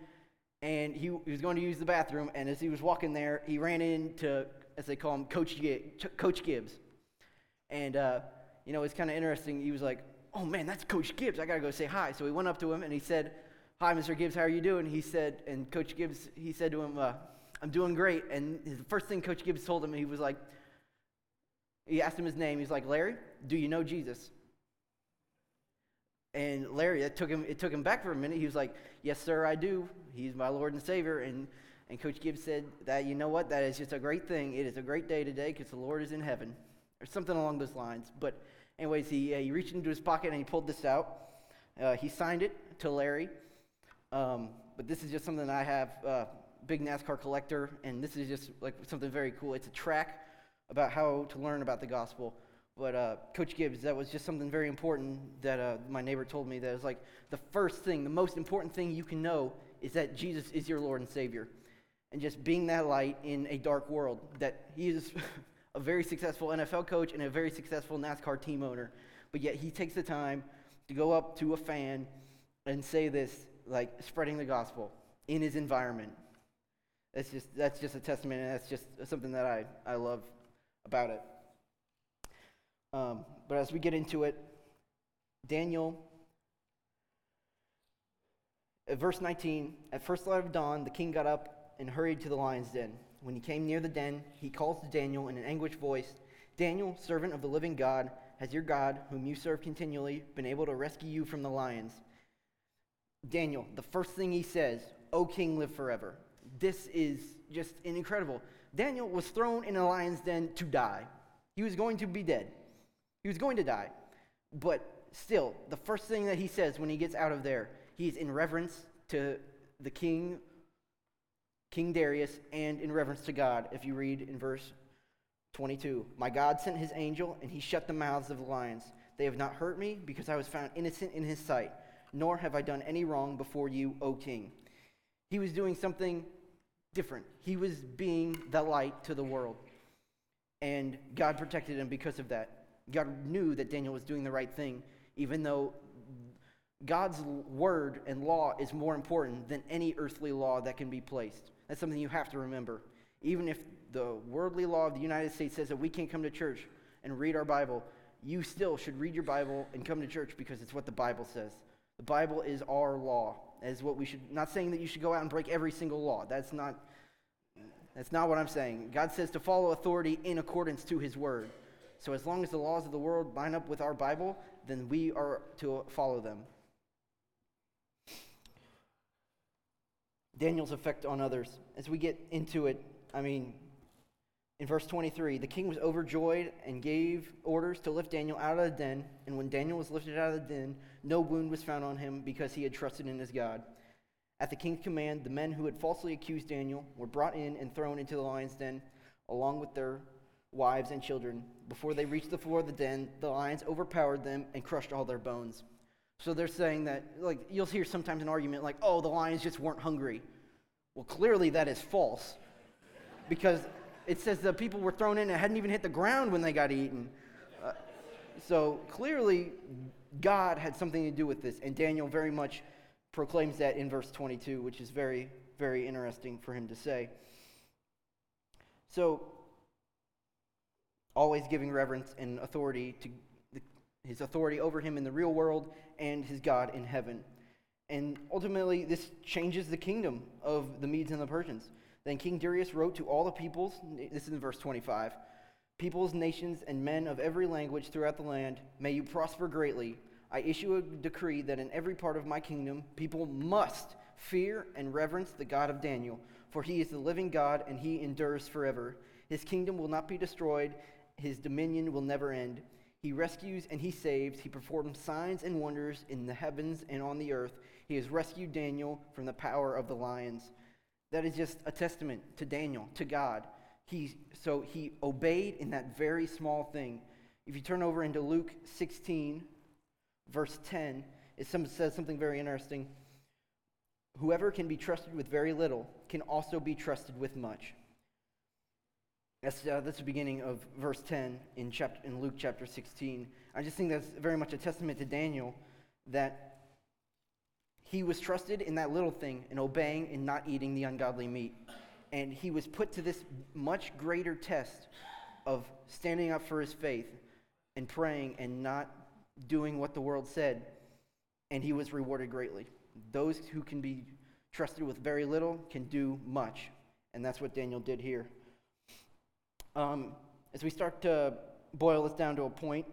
and he, he, was going to use the bathroom, and as he was walking there, he ran into, as they call him, Coach, Coach Gibbs. And, uh, you know, it's kind of interesting. He was like, oh man, that's Coach Gibbs. I got to go say hi. So he went up to him and he said, hi, Mr. Gibbs, how are you doing? He said, and Coach Gibbs, he said to him, uh, I'm doing great. And the first thing Coach Gibbs told him, he was like, he asked him his name. He's like, Larry, do you know Jesus? And Larry, it took him, it took him back for a minute. He was like, Yes, sir, I do. He's my Lord and Savior. And, and Coach Gibbs said that, you know what? That is just a great thing. It is a great day today because the Lord is in heaven, or something along those lines. But, anyways, he, uh, he reached into his pocket and he pulled this out. Uh, he signed it to Larry. Um, but this is just something I have, uh, big NASCAR collector, and this is just like something very cool. It's a track about how to learn about the gospel. But uh, Coach Gibbs, that was just something very important that uh, my neighbor told me. That was like the first thing, the most important thing you can know is that Jesus is your Lord and Savior. and just being that light in a dark world. That he is a very successful NFL coach and a very successful NASCAR team owner, but yet he takes the time to go up to a fan and say this, like spreading the gospel in his environment. That's just that's just a testament, and that's just something that I, I love about it. Um, but as we get into it, Daniel, at verse 19, at first light of dawn, the king got up and hurried to the lion's den. When he came near the den, he calls to Daniel in an anguished voice Daniel, servant of the living God, has your God, whom you serve continually, been able to rescue you from the lions? Daniel, the first thing he says, O king, live forever. This is just incredible. Daniel was thrown in a lion's den to die. He was going to be dead. He was going to die. But still, the first thing that he says when he gets out of there, he's in reverence to the king, King Darius, and in reverence to God, if you read in verse 22. My God sent his angel, and he shut the mouths of the lions. They have not hurt me, because I was found innocent in his sight, nor have I done any wrong before you, O king. He was doing something different. He was being the light to the world. And God protected him because of that. God knew that Daniel was doing the right thing, even though God's word and law is more important than any earthly law that can be placed. That's something you have to remember. Even if the worldly law of the United States says that we can't come to church and read our Bible, you still should read your Bible and come to church because it's what the Bible says. The Bible is our law. Is what we should not saying that you should go out and break every single law. That's not that's not what I'm saying. God says to follow authority in accordance to his word. So as long as the laws of the world line up with our Bible, then we are to follow them. Daniel's effect on others. As we get into it, I mean, in verse 23, the king was overjoyed and gave orders to lift Daniel out of the den. And when Daniel was lifted out of the den, no wound was found on him because he had trusted in his God. At the king's command, the men who had falsely accused Daniel were brought in and thrown into the lion's den, along with their wives and children. Before they reached the floor of the den, the lions overpowered them and crushed all their bones. So they're saying that, like, you'll hear sometimes an argument like, oh, the lions just weren't hungry. Well, clearly that is false because it says the people were thrown in and hadn't even hit the ground when they got eaten. Uh, so clearly, God had something to do with this, and Daniel very much proclaims that in verse 22, which is very, very interesting for him to say. So, always giving reverence and authority to the, his authority over him in the real world and his God in heaven. And ultimately, this changes the kingdom of the Medes and the Persians. Then King Darius wrote to all the peoples, this is in verse 25 peoples, nations, and men of every language throughout the land, may you prosper greatly. I issue a decree that in every part of my kingdom, people must fear and reverence the God of Daniel, for he is the living God and he endures forever. His kingdom will not be destroyed, his dominion will never end. He rescues and he saves. He performs signs and wonders in the heavens and on the earth. He has rescued Daniel from the power of the lions. That is just a testament to Daniel, to God. He, so he obeyed in that very small thing. If you turn over into Luke 16, verse 10, it says something very interesting. Whoever can be trusted with very little can also be trusted with much. That's, uh, that's the beginning of verse 10 in, chapter, in Luke chapter 16. I just think that's very much a testament to Daniel that he was trusted in that little thing in obeying and not eating the ungodly meat. And he was put to this much greater test of standing up for his faith and praying and not doing what the world said. And he was rewarded greatly. Those who can be trusted with very little can do much. And that's what Daniel did here. Um, as we start to boil this down to a point,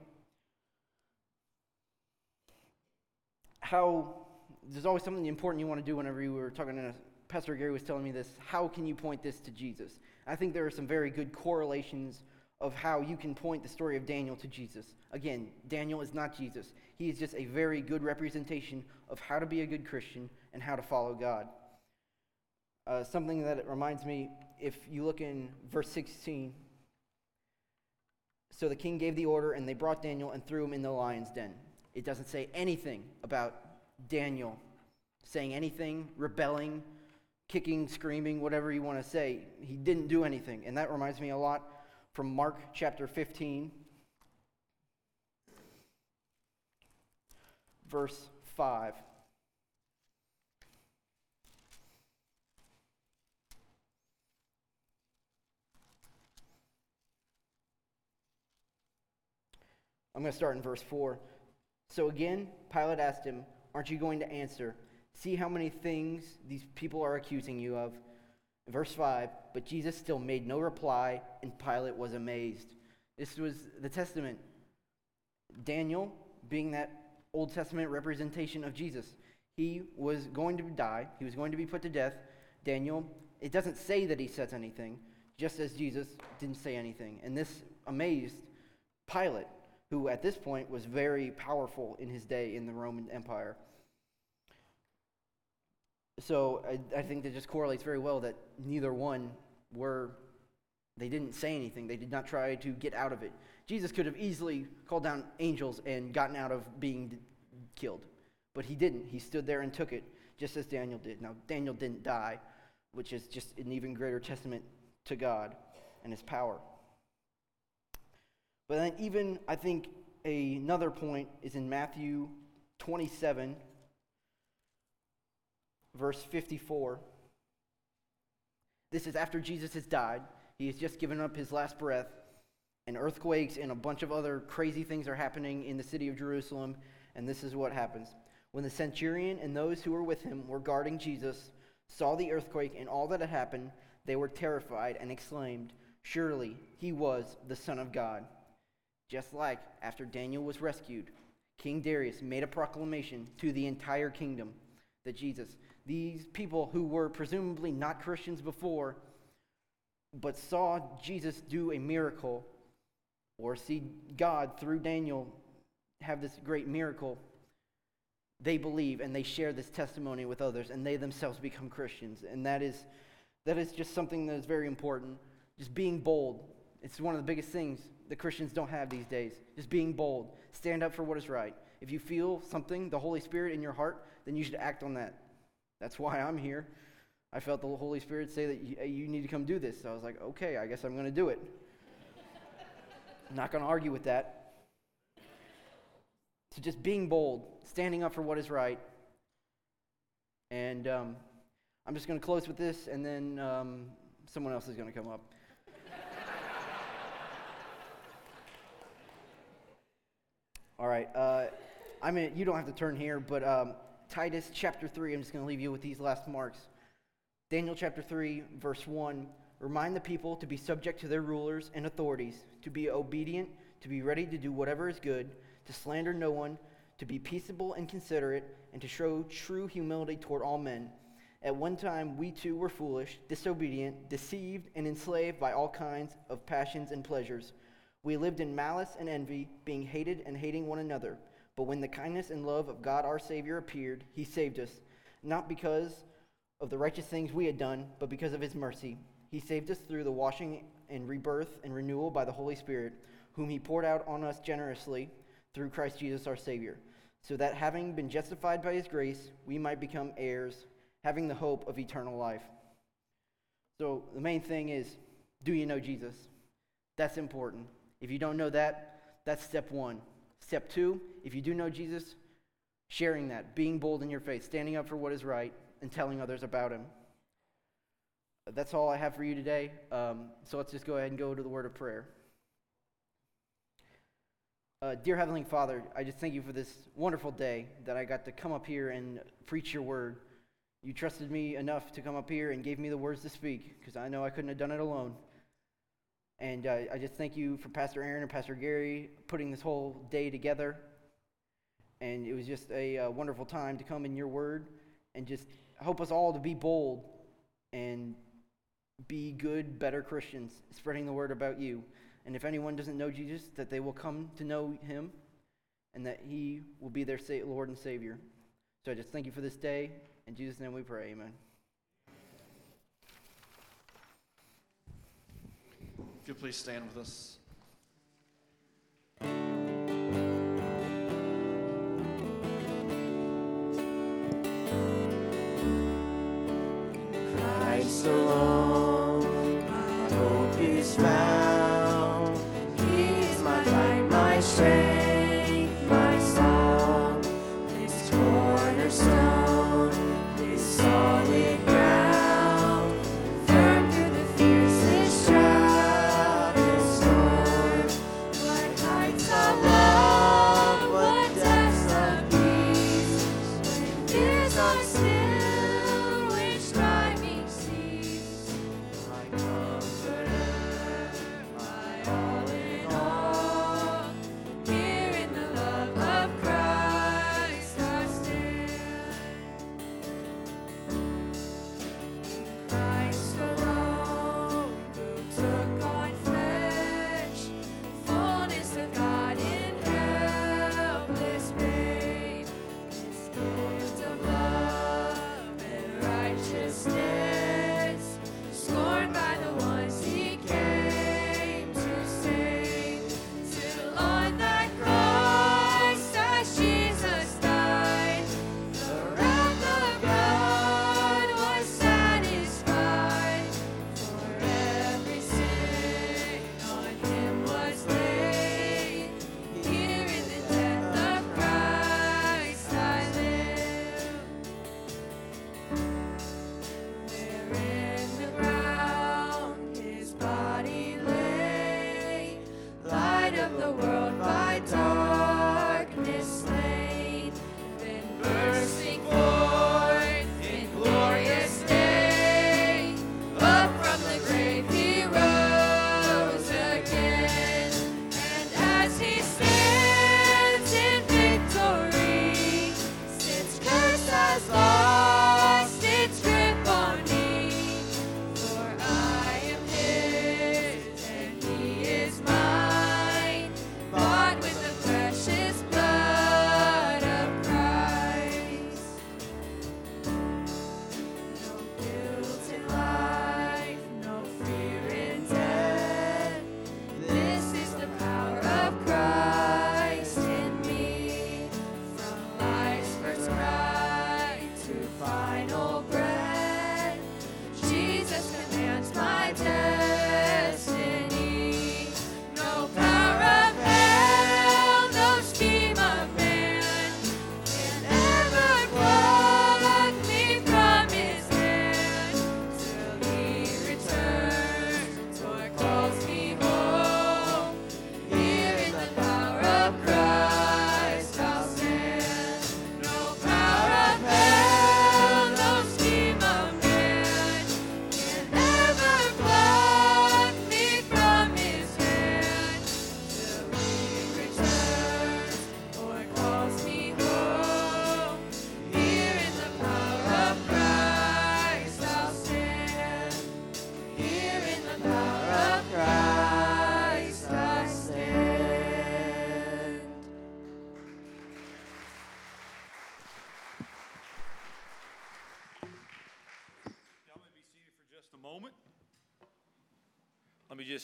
how there's always something important you want to do whenever you were talking to Pastor Gary was telling me this. How can you point this to Jesus? I think there are some very good correlations of how you can point the story of Daniel to Jesus. Again, Daniel is not Jesus. He is just a very good representation of how to be a good Christian and how to follow God. Uh, something that it reminds me, if you look in verse 16, so the king gave the order, and they brought Daniel and threw him in the lion's den. It doesn't say anything about Daniel saying anything, rebelling, kicking, screaming, whatever you want to say. He didn't do anything. And that reminds me a lot from Mark chapter 15, verse 5. I'm going to start in verse 4. So again, Pilate asked him, Aren't you going to answer? See how many things these people are accusing you of. Verse 5 But Jesus still made no reply, and Pilate was amazed. This was the Testament. Daniel, being that Old Testament representation of Jesus, he was going to die, he was going to be put to death. Daniel, it doesn't say that he says anything, just as Jesus didn't say anything. And this amazed Pilate, who at this point was very powerful in his day in the Roman Empire. So I, I think that just correlates very well that neither one were, they didn't say anything. They did not try to get out of it. Jesus could have easily called down angels and gotten out of being d- killed, but he didn't. He stood there and took it, just as Daniel did. Now, Daniel didn't die, which is just an even greater testament to God and his power. But then, even I think another point is in Matthew 27, verse 54. This is after Jesus has died. He has just given up his last breath, and earthquakes and a bunch of other crazy things are happening in the city of Jerusalem. And this is what happens. When the centurion and those who were with him were guarding Jesus saw the earthquake and all that had happened, they were terrified and exclaimed, Surely he was the Son of God. Just like after Daniel was rescued, King Darius made a proclamation to the entire kingdom that Jesus, these people who were presumably not Christians before, but saw Jesus do a miracle or see God through Daniel have this great miracle, they believe and they share this testimony with others and they themselves become Christians. And that is that is just something that is very important. Just being bold. It's one of the biggest things that Christians don't have these days. Just being bold. Stand up for what is right. If you feel something, the Holy Spirit in your heart, then you should act on that. That's why I'm here. I felt the Holy Spirit say that you, you need to come do this. So I was like, okay, I guess I'm going to do it. I'm not going to argue with that. So just being bold, standing up for what is right. And um, I'm just going to close with this, and then um, someone else is going to come up. All right. Uh, I mean, you don't have to turn here, but um, Titus chapter 3, I'm just going to leave you with these last marks. Daniel chapter 3, verse 1 Remind the people to be subject to their rulers and authorities, to be obedient, to be ready to do whatever is good, to slander no one, to be peaceable and considerate, and to show true humility toward all men. At one time, we too were foolish, disobedient, deceived, and enslaved by all kinds of passions and pleasures. We lived in malice and envy, being hated and hating one another. But when the kindness and love of God our Savior appeared, he saved us, not because of the righteous things we had done, but because of his mercy. He saved us through the washing and rebirth and renewal by the Holy Spirit, whom he poured out on us generously through Christ Jesus our Savior, so that having been justified by his grace, we might become heirs, having the hope of eternal life. So the main thing is do you know Jesus? That's important. If you don't know that, that's step one. Step two, if you do know Jesus, sharing that, being bold in your faith, standing up for what is right, and telling others about him. That's all I have for you today. Um, so let's just go ahead and go to the word of prayer. Uh, dear Heavenly Father, I just thank you for this wonderful day that I got to come up here and preach your word. You trusted me enough to come up here and gave me the words to speak because I know I couldn't have done it alone. And uh, I just thank you for Pastor Aaron and Pastor Gary putting this whole day together. And it was just a uh, wonderful time to come in your word and just help us all to be bold and be good, better Christians, spreading the word about you. And if anyone doesn't know Jesus, that they will come to know him and that he will be their Lord and Savior. So I just thank you for this day. In Jesus' name we pray. Amen. If you please stand with us. Christ alone,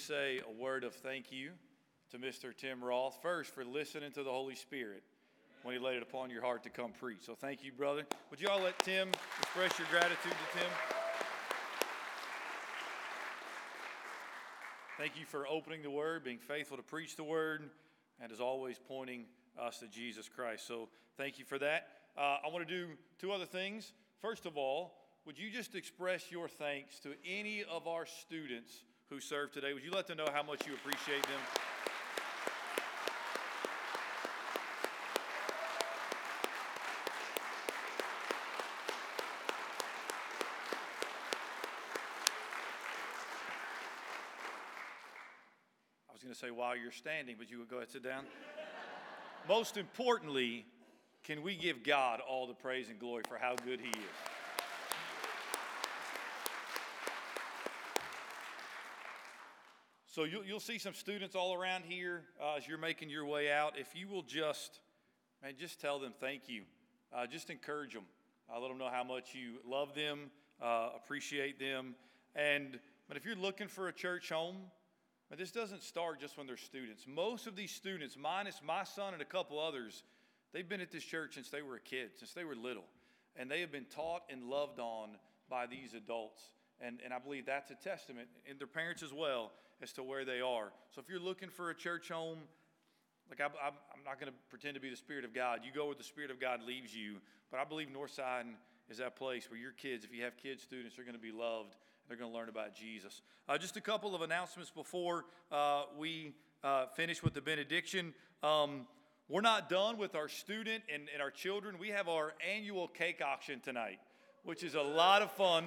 say a word of thank you to Mr. Tim Roth, first for listening to the Holy Spirit when he laid it upon your heart to come preach. So thank you, brother. Would you all let Tim express your gratitude to Tim? Thank you for opening the word, being faithful to preach the word, and as always, pointing us to Jesus Christ. So thank you for that. Uh, I want to do two other things. First of all, would you just express your thanks to any of our students who served today? Would you let them know how much you appreciate them? I was going to say while you're standing, but you would go ahead and sit down. Most importantly, can we give God all the praise and glory for how good He is? So you'll, you'll see some students all around here uh, as you're making your way out. If you will just, man, just tell them thank you. Uh, just encourage them. Uh, let them know how much you love them, uh, appreciate them. And but if you're looking for a church home, but this doesn't start just when they're students. Most of these students, minus my son and a couple others, they've been at this church since they were a kid, since they were little. And they have been taught and loved on by these adults. And, and I believe that's a testament, and their parents as well, as to where they are. So if you're looking for a church home, like I, I'm, I'm not going to pretend to be the Spirit of God. You go where the Spirit of God leaves you. But I believe Northside is that place where your kids, if you have kids, students, are going to be loved. They're going to learn about Jesus. Uh, just a couple of announcements before uh, we uh, finish with the benediction. Um, we're not done with our student and, and our children. We have our annual cake auction tonight, which is a lot of fun.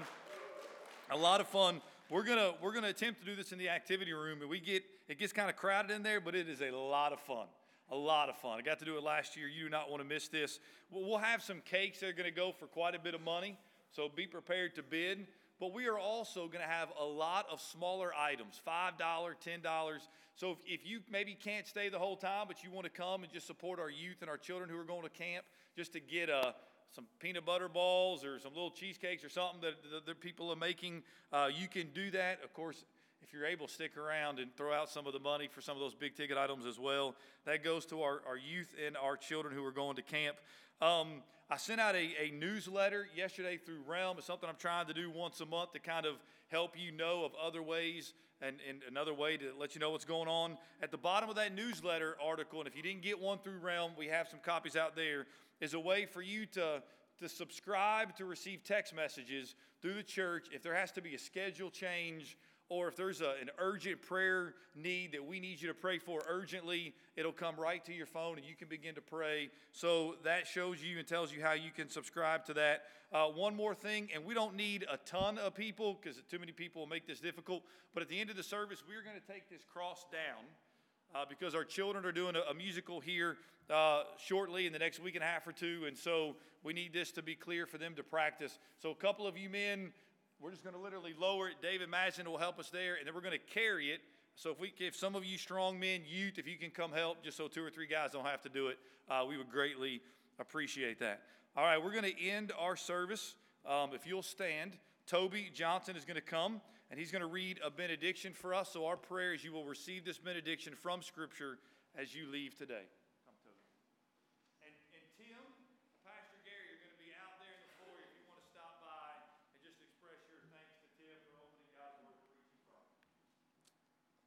A lot of fun. We're gonna we're gonna attempt to do this in the activity room, and we get it gets kind of crowded in there, but it is a lot of fun. A lot of fun. I got to do it last year. You do not want to miss this. We'll have some cakes that are going to go for quite a bit of money, so be prepared to bid. But we are also going to have a lot of smaller items $5, $10. So if, if you maybe can't stay the whole time, but you want to come and just support our youth and our children who are going to camp just to get a some peanut butter balls or some little cheesecakes or something that the, people are making, uh, you can do that. Of course, if you're able, stick around and throw out some of the money for some of those big ticket items as well. That goes to our, our youth and our children who are going to camp. Um, I sent out a, a newsletter yesterday through Realm. It's something I'm trying to do once a month to kind of help you know of other ways and, and another way to let you know what's going on. At the bottom of that newsletter article, and if you didn't get one through Realm, we have some copies out there, is a way for you to, to subscribe to receive text messages through the church if there has to be a schedule change or if there's a, an urgent prayer need that we need you to pray for urgently, it'll come right to your phone and you can begin to pray. So that shows you and tells you how you can subscribe to that. Uh, one more thing, and we don't need a ton of people because too many people will make this difficult, but at the end of the service, we're going to take this cross down. Uh, because our children are doing a, a musical here uh, shortly in the next week and a half or two, and so we need this to be clear for them to practice. So, a couple of you men, we're just going to literally lower it. David Madison will help us there, and then we're going to carry it. So if we, if some of you strong men, youth, if you can come help, just so two or three guys don't have to do it, uh, we would greatly appreciate that. All right, we're going to end our service. Um, if you'll stand, Toby Johnson is going to come, and he's going to read a benediction for us. So our prayer is you will receive this benediction from Scripture as you leave today.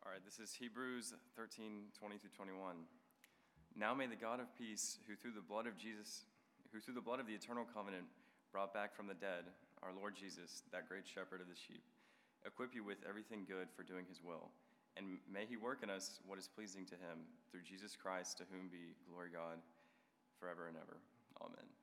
All right, this is Hebrews 13, 20 through 21. Now may the God of peace, who through the blood of Jesus, who through the blood of the eternal covenant brought back from the dead our Lord Jesus, that great shepherd of the sheep, equip you with everything good for doing his will. And may he work in us what is pleasing to him through Jesus Christ, to whom be glory God forever and ever. Amen.